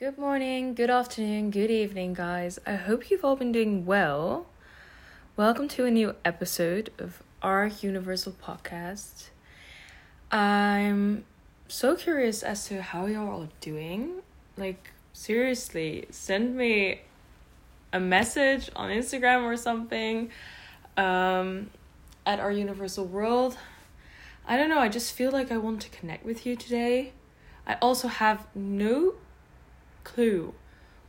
Good morning, good afternoon, good evening, guys. I hope you've all been doing well. Welcome to a new episode of our Universal Podcast. I'm so curious as to how you're all doing. Like, seriously, send me a message on Instagram or something um, at our Universal World. I don't know, I just feel like I want to connect with you today. I also have no clue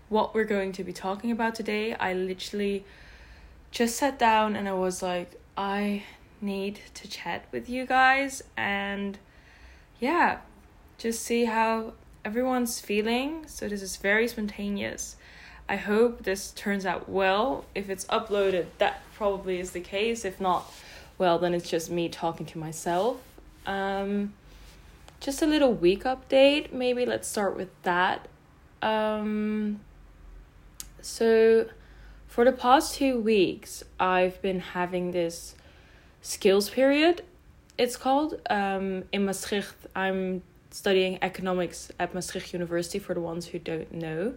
what we're going to be talking about today. I literally just sat down and I was like, I need to chat with you guys and yeah, just see how everyone's feeling. So this is very spontaneous. I hope this turns out well. If it's uploaded, that probably is the case. If not, well, then it's just me talking to myself. Um, just a little week update. Maybe let's start with that. Um, so, for the past two weeks, I've been having this skills period. It's called um, in Maastricht. I'm studying economics at Maastricht University for the ones who don't know.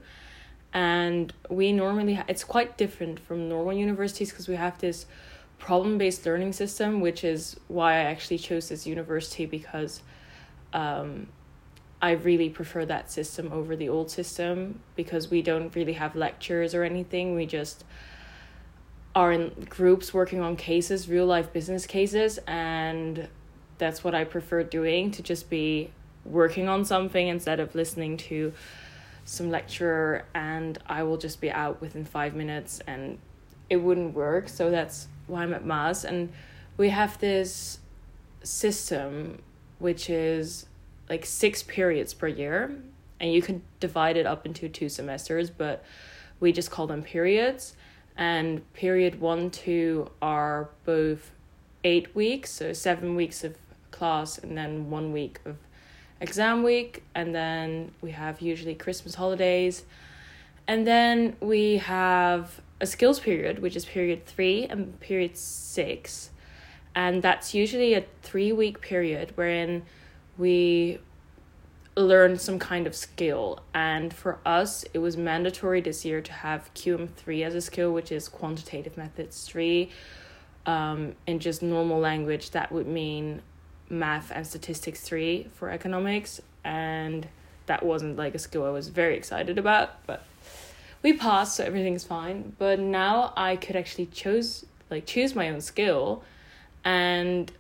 And we normally, ha- it's quite different from normal universities because we have this problem based learning system, which is why I actually chose this university because um, I really prefer that system over the old system because we don't really have lectures or anything. We just are in groups working on cases, real life business cases, and that's what I prefer doing to just be working on something instead of listening to some lecturer and I will just be out within five minutes and it wouldn't work. So that's why I'm at Maas. And we have this system which is like six periods per year. And you can divide it up into two semesters, but we just call them periods. And period one, two are both eight weeks, so seven weeks of class and then one week of exam week, and then we have usually Christmas holidays, and then we have a skills period, which is period three and period six, and that's usually a three week period wherein we learn some kind of skill. And for us, it was mandatory this year to have QM3 as a skill, which is quantitative methods 3. Um, in just normal language, that would mean math and statistics 3 for economics and that wasn't like a skill I was very excited about but we passed so everything's fine but now I could actually choose like choose my own skill and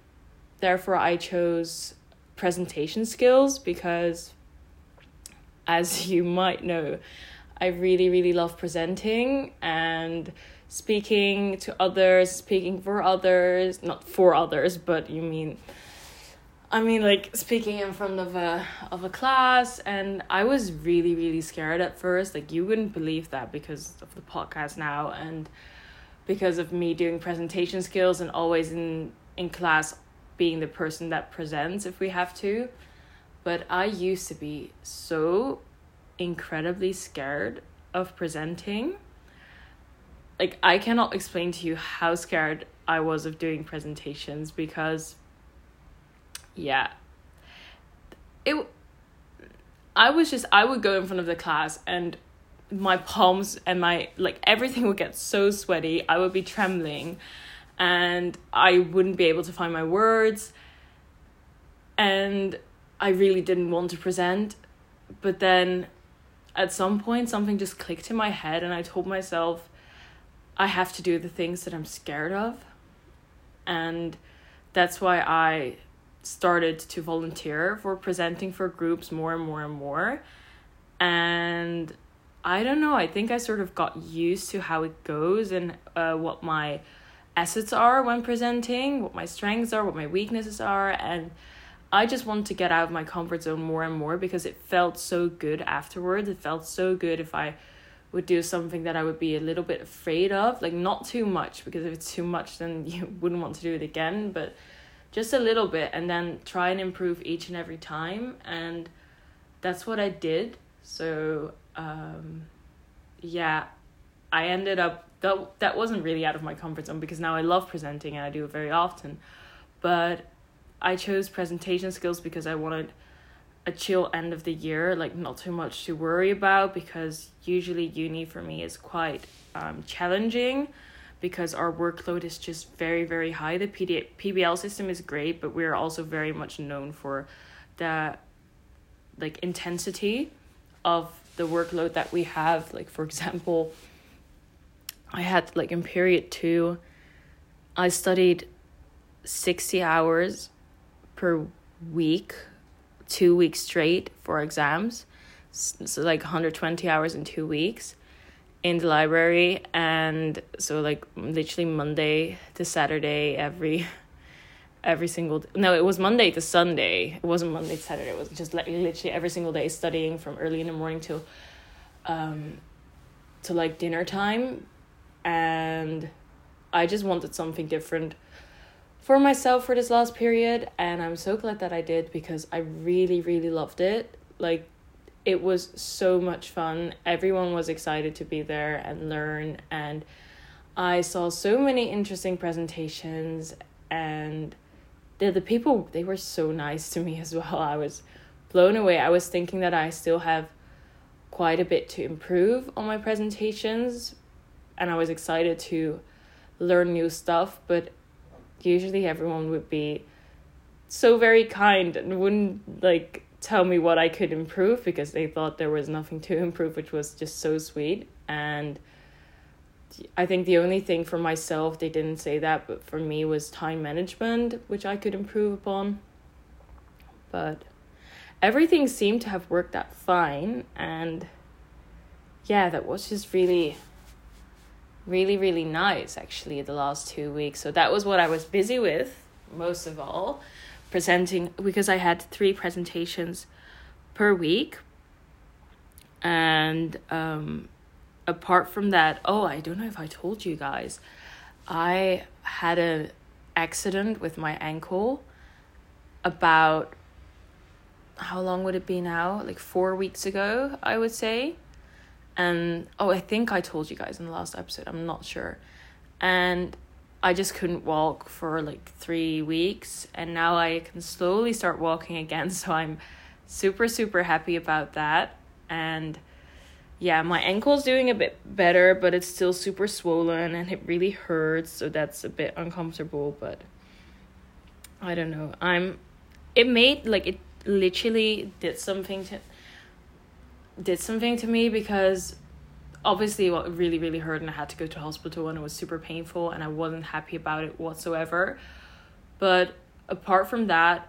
therefore I chose presentation skills because as you might know I really really love presenting and speaking to others speaking for others not for others but you mean I mean, like speaking in front of a of a class, and I was really really scared at first. Like you wouldn't believe that because of the podcast now, and because of me doing presentation skills and always in in class being the person that presents if we have to. But I used to be so incredibly scared of presenting. Like I cannot explain to you how scared I was of doing presentations because yeah it i was just i would go in front of the class and my palms and my like everything would get so sweaty i would be trembling and i wouldn't be able to find my words and i really didn't want to present but then at some point something just clicked in my head and i told myself i have to do the things that i'm scared of and that's why i started to volunteer for presenting for groups more and more and more. And I don't know, I think I sort of got used to how it goes and uh, what my assets are when presenting, what my strengths are, what my weaknesses are. And I just want to get out of my comfort zone more and more because it felt so good afterwards. It felt so good if I would do something that I would be a little bit afraid of, like not too much, because if it's too much, then you wouldn't want to do it again. But just a little bit and then try and improve each and every time and that's what I did so um yeah I ended up that that wasn't really out of my comfort zone because now I love presenting and I do it very often but I chose presentation skills because I wanted a chill end of the year, like not too much to worry about because usually uni for me is quite um, challenging because our workload is just very very high. The PD- PBL system is great, but we're also very much known for the like intensity of the workload that we have. Like for example, I had like in period 2 I studied 60 hours per week, 2 weeks straight for exams. So like 120 hours in 2 weeks in the library and so like literally Monday to Saturday every every single no it was Monday to Sunday. It wasn't Monday to Saturday. It was just like literally every single day studying from early in the morning till um to like dinner time and I just wanted something different for myself for this last period and I'm so glad that I did because I really really loved it like it was so much fun. Everyone was excited to be there and learn and I saw so many interesting presentations and the the people they were so nice to me as well. I was blown away. I was thinking that I still have quite a bit to improve on my presentations and I was excited to learn new stuff, but usually everyone would be so very kind and wouldn't like tell me what I could improve because they thought there was nothing to improve, which was just so sweet. And I think the only thing for myself, they didn't say that, but for me was time management, which I could improve upon. But everything seemed to have worked out fine. And yeah, that was just really, really, really nice actually the last two weeks. So that was what I was busy with most of all presenting because I had three presentations per week. And um, apart from that, oh, I don't know if I told you guys, I had an accident with my ankle about how long would it be now? Like four weeks ago, I would say. And oh, I think I told you guys in the last episode, I'm not sure. And I just couldn't walk for like three weeks, and now I can slowly start walking again. So I'm super, super happy about that. And yeah, my ankle's doing a bit better, but it's still super swollen and it really hurts. So that's a bit uncomfortable, but I don't know. I'm, it made like it literally did something to, did something to me because obviously it really really hurt and i had to go to hospital and it was super painful and i wasn't happy about it whatsoever. But apart from that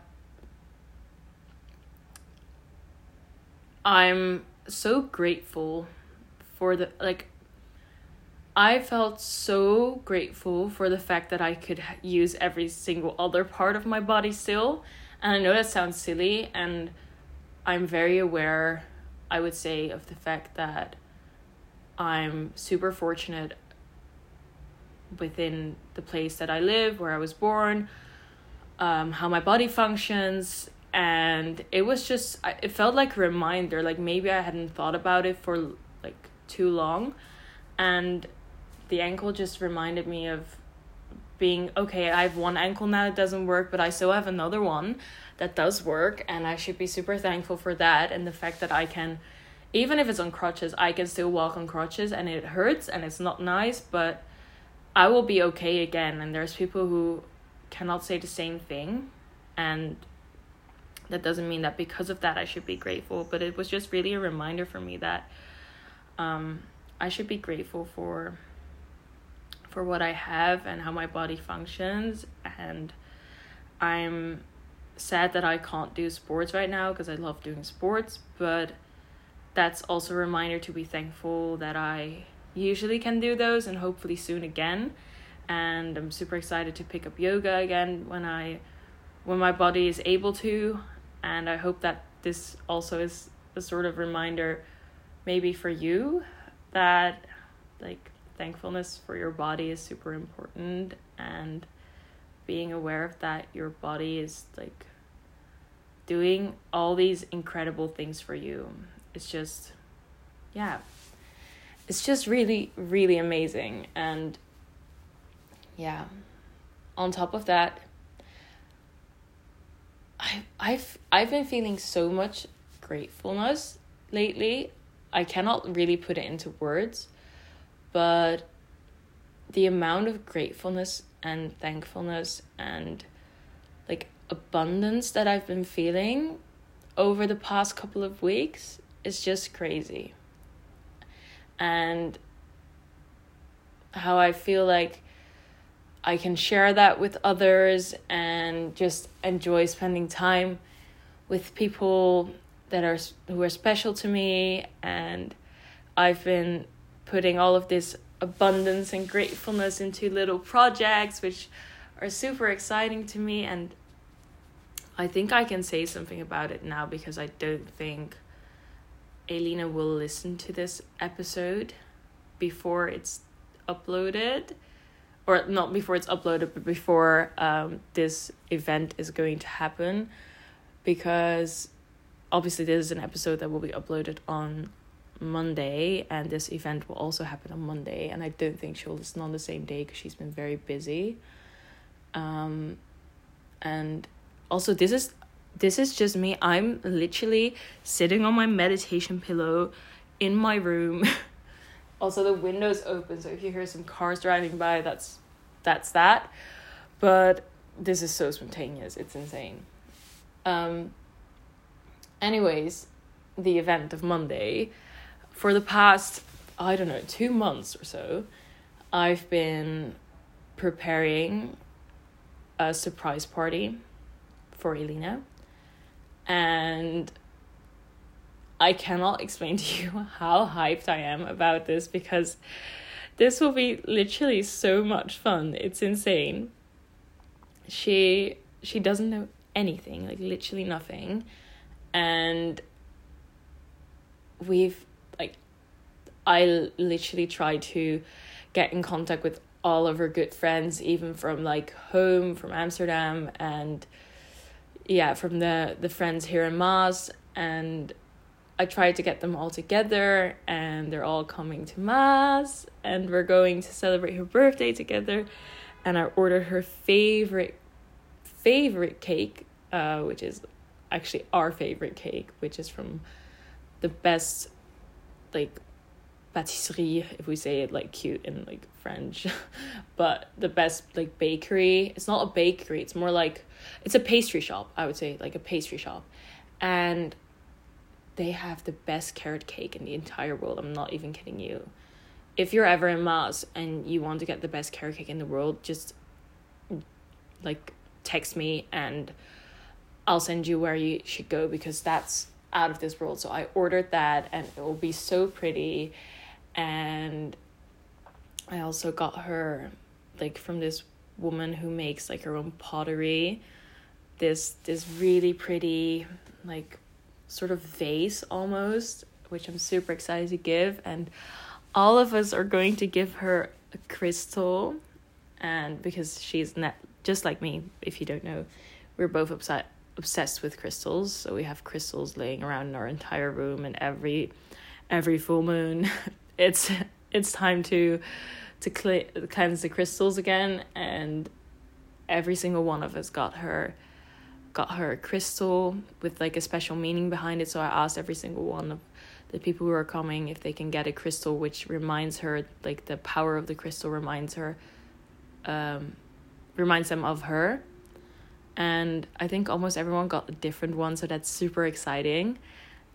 i'm so grateful for the like i felt so grateful for the fact that i could use every single other part of my body still. And i know that sounds silly and i'm very aware i would say of the fact that I'm super fortunate within the place that I live, where I was born, um, how my body functions. And it was just, it felt like a reminder, like maybe I hadn't thought about it for like too long. And the ankle just reminded me of being okay, I have one ankle now that doesn't work, but I still have another one that does work. And I should be super thankful for that and the fact that I can even if it's on crutches, I can still walk on crutches and it hurts and it's not nice, but I will be okay again. And there's people who cannot say the same thing. And that doesn't mean that because of that I should be grateful, but it was just really a reminder for me that um, I should be grateful for for what I have and how my body functions and I'm sad that I can't do sports right now because I love doing sports, but that's also a reminder to be thankful that I usually can do those and hopefully soon again. And I'm super excited to pick up yoga again when I when my body is able to and I hope that this also is a sort of reminder maybe for you that like thankfulness for your body is super important and being aware of that your body is like doing all these incredible things for you. It's just yeah. It's just really really amazing and yeah. On top of that I I've I've been feeling so much gratefulness lately. I cannot really put it into words, but the amount of gratefulness and thankfulness and like abundance that I've been feeling over the past couple of weeks is just crazy. And how I feel like I can share that with others and just enjoy spending time with people that are who are special to me and I've been putting all of this abundance and gratefulness into little projects which are super exciting to me. And I think I can say something about it now because I don't think Elina will listen to this episode before it's uploaded. Or not before it's uploaded but before um, this event is going to happen. Because obviously this is an episode that will be uploaded on Monday and this event will also happen on Monday and I don't think she'll listen on the same day because she's been very busy. Um and also this is this is just me. I'm literally sitting on my meditation pillow in my room. Also the windows open so if you hear some cars driving by that's that's that. But this is so spontaneous. It's insane. Um anyways the event of monday for the past i don't know 2 months or so i've been preparing a surprise party for Elena. And I cannot explain to you how hyped I am about this because this will be literally so much fun. It's insane. She she doesn't know anything, like literally nothing. And we've I literally tried to get in contact with all of her good friends, even from like home, from Amsterdam and yeah, from the the friends here in Maas, and I tried to get them all together, and they're all coming to Maas, and we're going to celebrate her birthday together, and I ordered her favorite favorite cake, uh, which is actually our favorite cake, which is from the best like patisserie if we say it like cute in like french. But the best like bakery it's not a bakery it's more like it's a pastry shop i would say like a pastry shop. And they have the best carrot cake in the entire world i'm not even kidding you. If you're ever in Maas and you want to get the best carrot cake in the world just like text me and i'll send you where you should go because that's out of this world. So i ordered that and it will be so pretty and I also got her like from this woman who makes like her own pottery. This this really pretty like sort of vase almost which I'm super excited to give. And all of us are going to give her a crystal. And because she's not just like me if you don't know we're both upset obsessed with crystals. So we have crystals laying around in our entire room and every every full moon it's it's time to to cl- cleanse the crystals again and every single one of us got her got her a crystal with like a special meaning behind it. So i asked every single one of the people who are coming if they can get a crystal which reminds her like the power of the crystal reminds her um reminds them of her. And i think almost everyone got a different one so that's super exciting.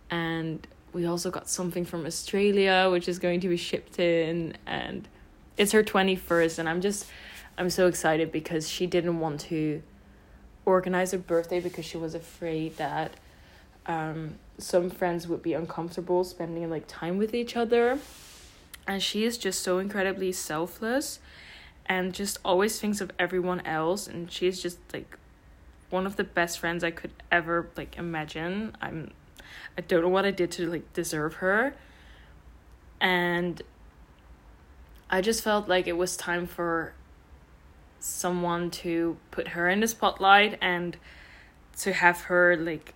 And we also got something from Australia, which is going to be shipped in, and it's her 21st, and I'm just, I'm so excited because she didn't want to organize her birthday because she was afraid that um, some friends would be uncomfortable spending like time with each other. And she is just so incredibly selfless and just always thinks of everyone else. And she's just like one of the best friends I could ever like imagine. I'm I don't know what I did to like deserve her. And I just felt like it was time for someone to put her in the spotlight and to have her like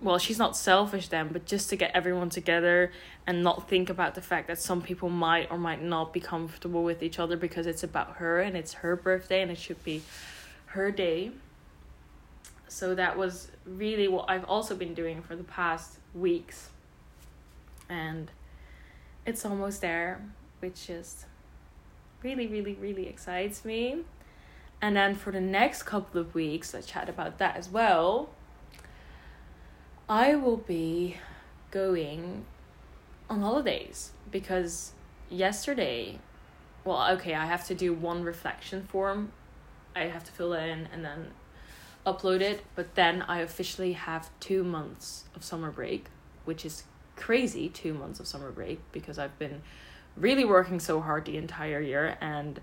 well she's not selfish then but just to get everyone together and not think about the fact that some people might or might not be comfortable with each other because it's about her and it's her birthday and it should be her day so that was really what I've also been doing for the past weeks. And it's almost there, which just really, really, really excites me. And then for the next couple of weeks, I chat about that as well. I will be going on holidays because yesterday, well, okay, I have to do one reflection form. I have to fill in and then upload it, but then I officially have two months of summer break, which is crazy two months of summer break because I've been really working so hard the entire year and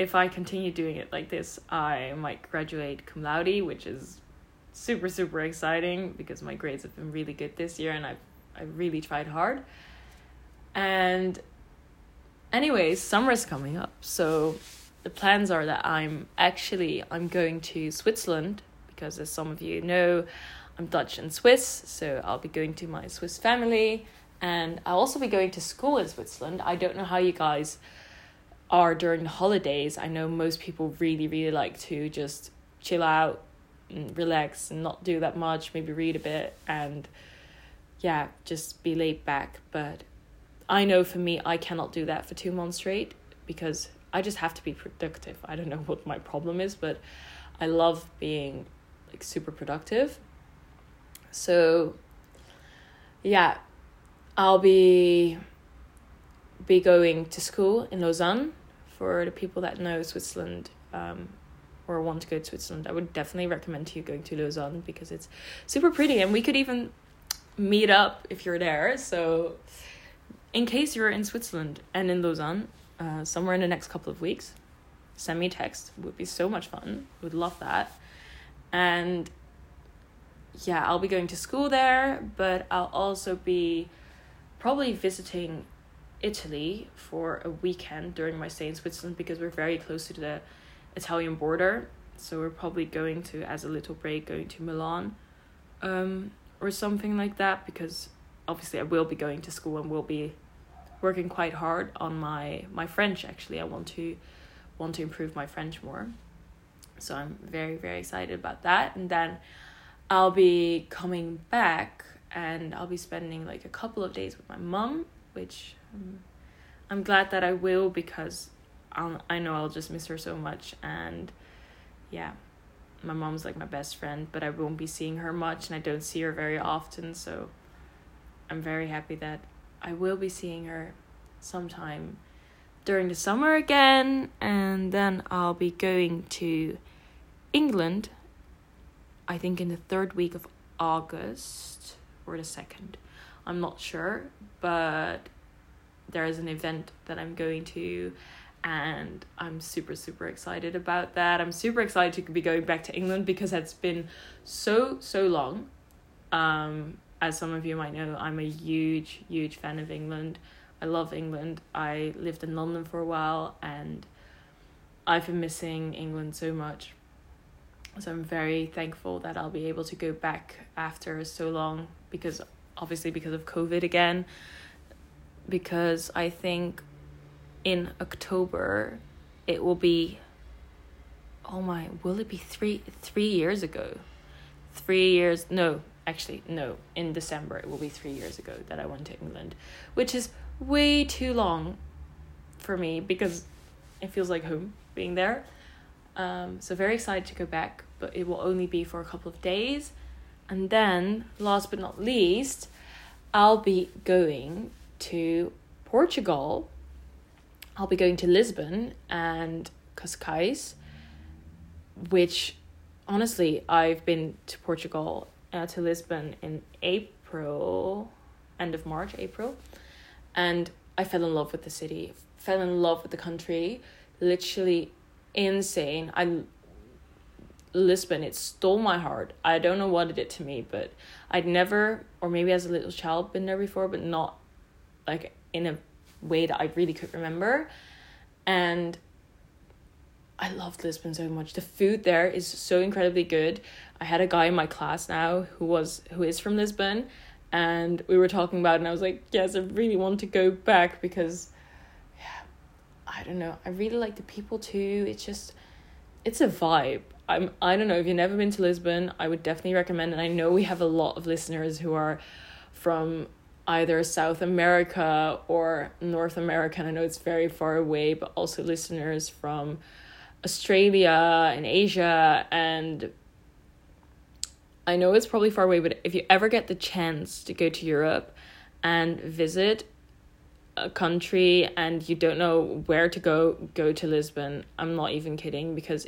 if I continue doing it like this, I might graduate cum laude, which is super super exciting because my grades have been really good this year and I've I really tried hard. And anyways, summer is coming up. So the plans are that I'm actually I'm going to Switzerland because as some of you know, I'm Dutch and Swiss, so I'll be going to my Swiss family and I'll also be going to school in Switzerland. I don't know how you guys are during the holidays. I know most people really, really like to just chill out and relax and not do that much, maybe read a bit and yeah, just be laid back. But I know for me, I cannot do that for two months straight because I just have to be productive. I don't know what my problem is, but I love being like super productive. So yeah, I'll be be going to school in Lausanne for the people that know Switzerland um, or want to go to Switzerland. I would definitely recommend to you going to Lausanne because it's super pretty and we could even meet up if you're there. So in case you're in Switzerland and in Lausanne, uh, somewhere in the next couple of weeks, send me a text. It would be so much fun. Would love that. And yeah, I'll be going to school there, but I'll also be probably visiting Italy for a weekend during my stay in Switzerland because we're very close to the Italian border. So we're probably going to, as a little break, going to Milan um, or something like that because obviously I will be going to school and will be working quite hard on my my French actually. I want to want to improve my French more. So I'm very very excited about that and then I'll be coming back and I'll be spending like a couple of days with my mom, which um, I'm glad that I will because I'll, I know I'll just miss her so much. And yeah, my mom's like my best friend, but I won't be seeing her much and I don't see her very often. So I'm very happy that I will be seeing her sometime during the summer again. And then I'll be going to England I think in the third week of August or the second. I'm not sure, but there is an event that I'm going to and I'm super super excited about that. I'm super excited to be going back to England because it's been so so long. Um as some of you might know, I'm a huge huge fan of England. I love England. I lived in London for a while and I've been missing England so much so I'm very thankful that I'll be able to go back after so long because obviously because of COVID again. Because I think in October it will be oh my will it be three three years ago three years no actually no in december it will be three years ago that i went to england which is way too long for me because it feels like home being there um, so very excited to go back, but it will only be for a couple of days. And then, last but not least, I'll be going to Portugal. I'll be going to Lisbon and Cascais, which honestly, I've been to Portugal, uh, to Lisbon in April, end of March, April, and I fell in love with the city, fell in love with the country. Literally insane. I Lisbon, it stole my heart. I don't know what it did to me, but I'd never, or maybe as a little child, been there before, but not like in a way that I really could remember. And I loved Lisbon so much. The food there is so incredibly good. I had a guy in my class now who was who is from Lisbon, and we were talking about, it and I was like, yes, I really want to go back because I don't know. I really like the people too. It's just, it's a vibe. I'm I don't know if you've never been to Lisbon, I would definitely recommend and I know we have a lot of listeners who are from either South America or North America. And I know it's very far away, but also listeners from Australia and Asia and I know it's probably far away, but if you ever get the chance to go to Europe and visit a country and you don't know where to go, go to Lisbon. I'm not even kidding because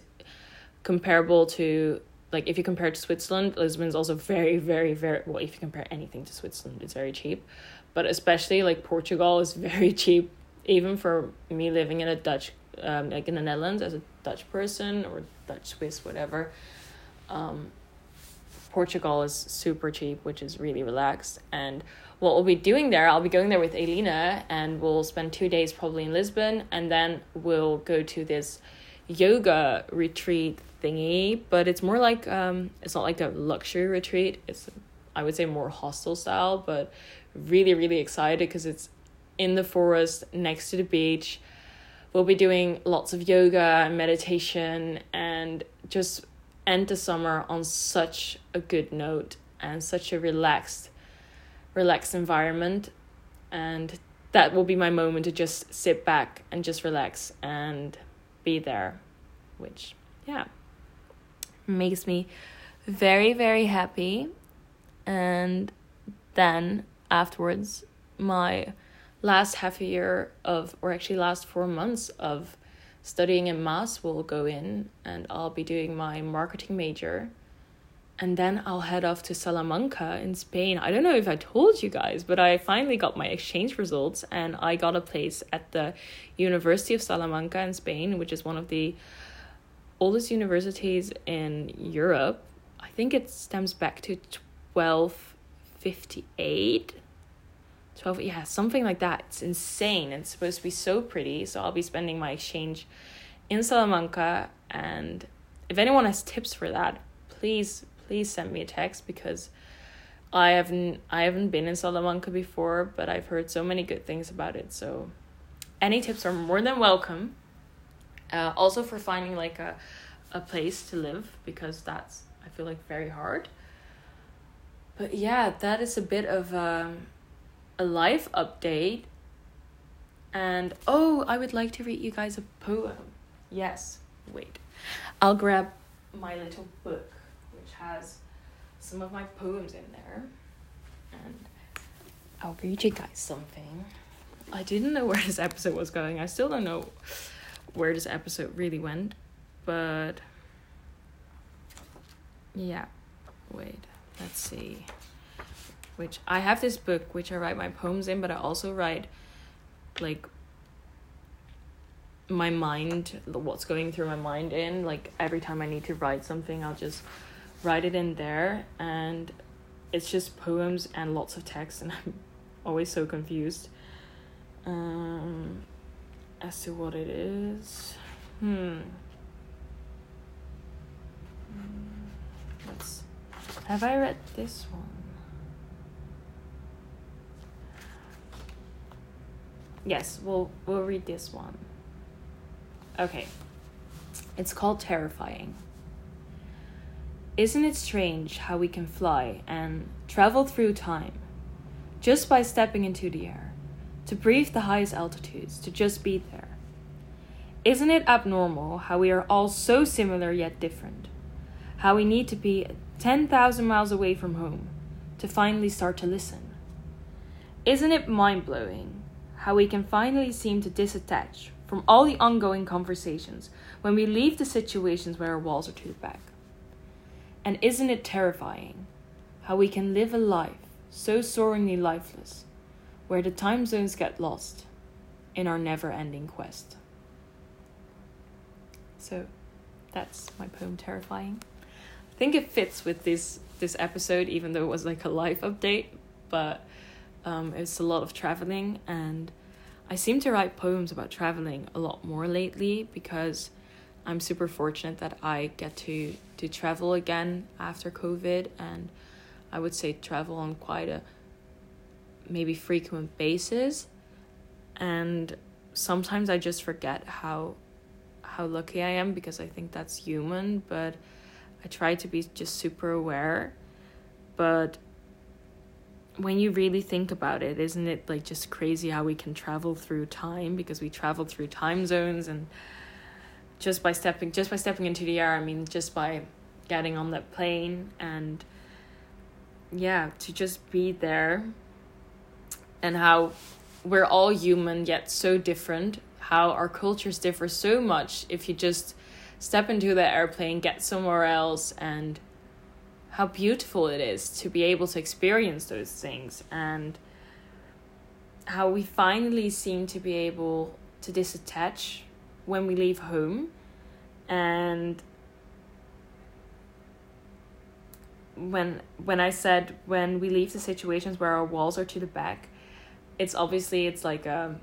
comparable to like if you compare to Switzerland, Lisbon's also very, very, very well, if you compare anything to Switzerland, it's very cheap. But especially like Portugal is very cheap, even for me living in a Dutch um like in the Netherlands as a Dutch person or Dutch Swiss, whatever. Um Portugal is super cheap, which is really relaxed. And what we'll be doing there, I'll be going there with Elina and we'll spend two days probably in Lisbon and then we'll go to this yoga retreat thingy, but it's more like um it's not like a luxury retreat. It's I would say more hostel style, but really really excited because it's in the forest next to the beach. We'll be doing lots of yoga and meditation and just end the summer on such a good note and such a relaxed relaxed environment. And that will be my moment to just sit back and just relax and be there which yeah makes me very very happy. And then afterwards my last half a year of or actually last 4 months of studying in Maas will go in and I'll be doing my marketing major and then I'll head off to Salamanca in Spain. I don't know if I told you guys, but I finally got my exchange results and I got a place at the University of Salamanca in Spain, which is one of the oldest universities in Europe. I think it stems back to 1258. 12 yeah, something like that. It's insane. It's supposed to be so pretty. So I'll be spending my exchange in Salamanca and if anyone has tips for that, please please send me a text because I haven't I haven't been in Salamanca before, but I've heard so many good things about it. So any tips are more than welcome. Uh, also for finding like a a place to live because that's I feel like very hard. But yeah, that is a bit of um, a life update. And oh, I would like to read you guys a poem. Yes, wait. I'll grab my little book which has some of my poems in there. And I'll read you guys something. I didn't know where this episode was going. I still don't know where this episode really went. But yeah. Wait. Let's see. Which I have this book which I write my poems in, but I also write like my mind what's going through my mind in like every time i need to write something i'll just write it in there and it's just poems and lots of text and i'm always so confused. Um as to what it is hmm let's have i read this one yes we'll we'll read this one okay it's called terrifying isn't it strange how we can fly and travel through time just by stepping into the air, to breathe the highest altitudes, to just be there? Isn't it abnormal how we are all so similar yet different? How we need to be 10,000 miles away from home to finally start to listen? Isn't it mind blowing how we can finally seem to disattach from all the ongoing conversations when we leave the situations where our walls are to the back? And isn't it terrifying how we can live a life so soaringly lifeless, where the time zones get lost in our never ending quest? So that's my poem Terrifying. I think it fits with this this episode, even though it was like a life update, but um, it's a lot of traveling and I seem to write poems about traveling a lot more lately because I'm super fortunate that I get to to travel again after COVID, and I would say travel on quite a maybe frequent basis. And sometimes I just forget how how lucky I am because I think that's human, but I try to be just super aware. But when you really think about it, isn't it like just crazy how we can travel through time? Because we travel through time zones and just by stepping just by stepping into the air, I mean just by getting on that plane and yeah, to just be there and how we're all human yet so different, how our cultures differ so much if you just step into the airplane, get somewhere else and how beautiful it is to be able to experience those things and how we finally seem to be able to disattach when we leave home and when when I said when we leave the situations where our walls are to the back, it's obviously it's like a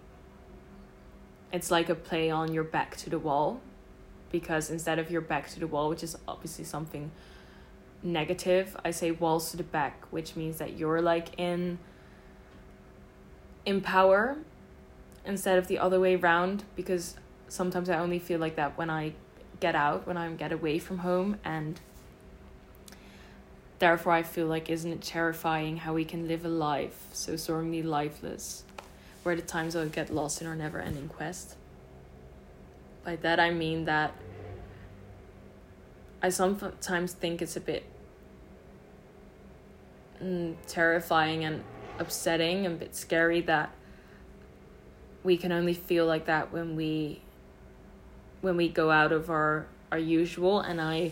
it's like a play on your back to the wall because instead of your back to the wall, which is obviously something negative, I say walls to the back, which means that you're like in in power instead of the other way around because sometimes I only feel like that when I get out, when I get away from home and therefore I feel like isn't it terrifying how we can live a life so sorely lifeless where the times I get lost in our never ending quest. By that I mean that I sometimes think it's a bit mm, terrifying and upsetting and a bit scary that we can only feel like that when we when we go out of our our usual. And I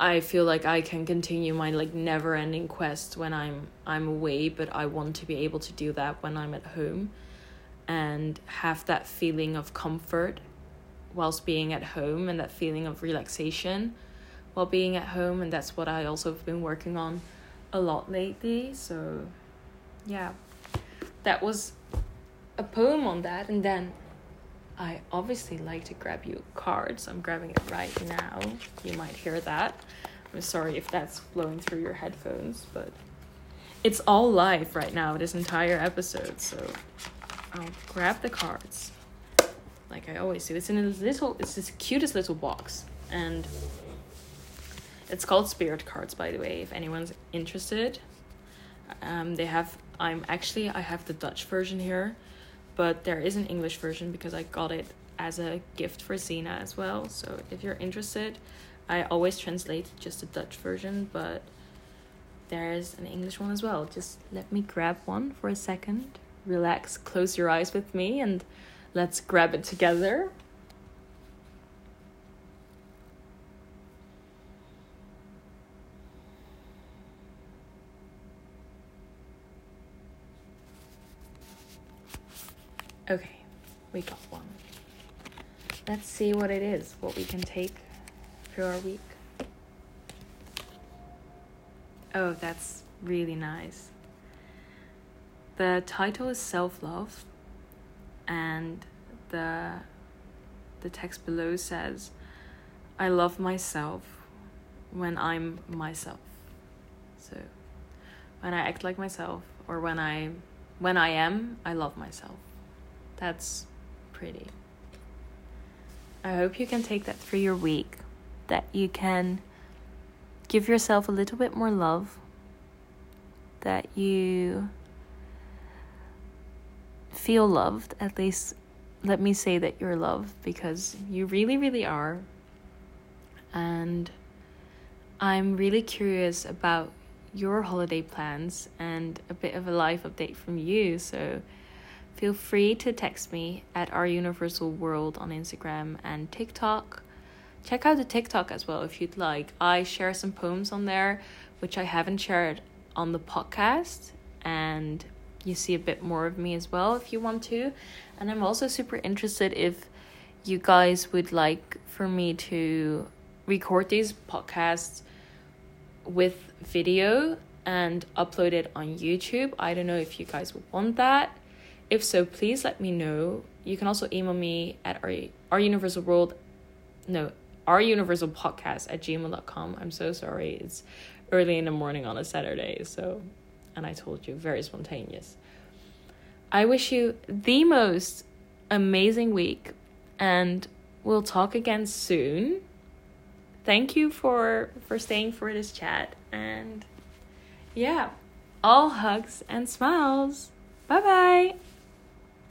I feel like I can continue my like never ending quest when I'm I'm away, but I want to be able to do that when I'm at home. And have that feeling of comfort whilst being at home and that feeling of relaxation while being at home and that's what I also have been working on a lot lately. So yeah that was a poem on that. And then I obviously like to grab you cards. I'm grabbing it right now. You might hear that. I'm sorry if that's blowing through your headphones but it's all live right now this entire episode. So I'll grab the cards like I always do. It's in a little, it's this cutest little box, and it's called Spirit Cards, by the way. If anyone's interested, um, they have. I'm actually I have the Dutch version here, but there is an English version because I got it as a gift for Zena as well. So if you're interested, I always translate just the Dutch version, but there's an English one as well. Just let me grab one for a second. Relax, close your eyes with me, and Let's grab it together. Okay, we got one. Let's see what it is, what we can take for our week. Oh, that's really nice. The title is Self Love and the the text below says I love myself when I'm myself. So when I act like myself or when I when I am, I love myself. That's pretty. I hope you can take that through your week that you can give yourself a little bit more love that you feel loved, at least let me say that you're loved because you really, really are. And I'm really curious about your holiday plans and a bit of a life update from you. So feel free to text me at our universal world on Instagram and TikTok. Check out the TikTok as well if you'd like. I share some poems on there, which I haven't shared on the podcast, and you see a bit more of me as well if you want to. And I'm also super interested if you guys would like for me to record these podcasts with video and upload it on YouTube. I don't know if you guys would want that. If so, please let me know. You can also email me at our, our universal world, no, our universal podcast at gmail.com. I'm so sorry. It's early in the morning on a Saturday, so and I told you, very spontaneous. I wish you the most amazing week, and we'll talk again soon. Thank you for for staying for this chat and yeah, all hugs and smiles. Bye bye.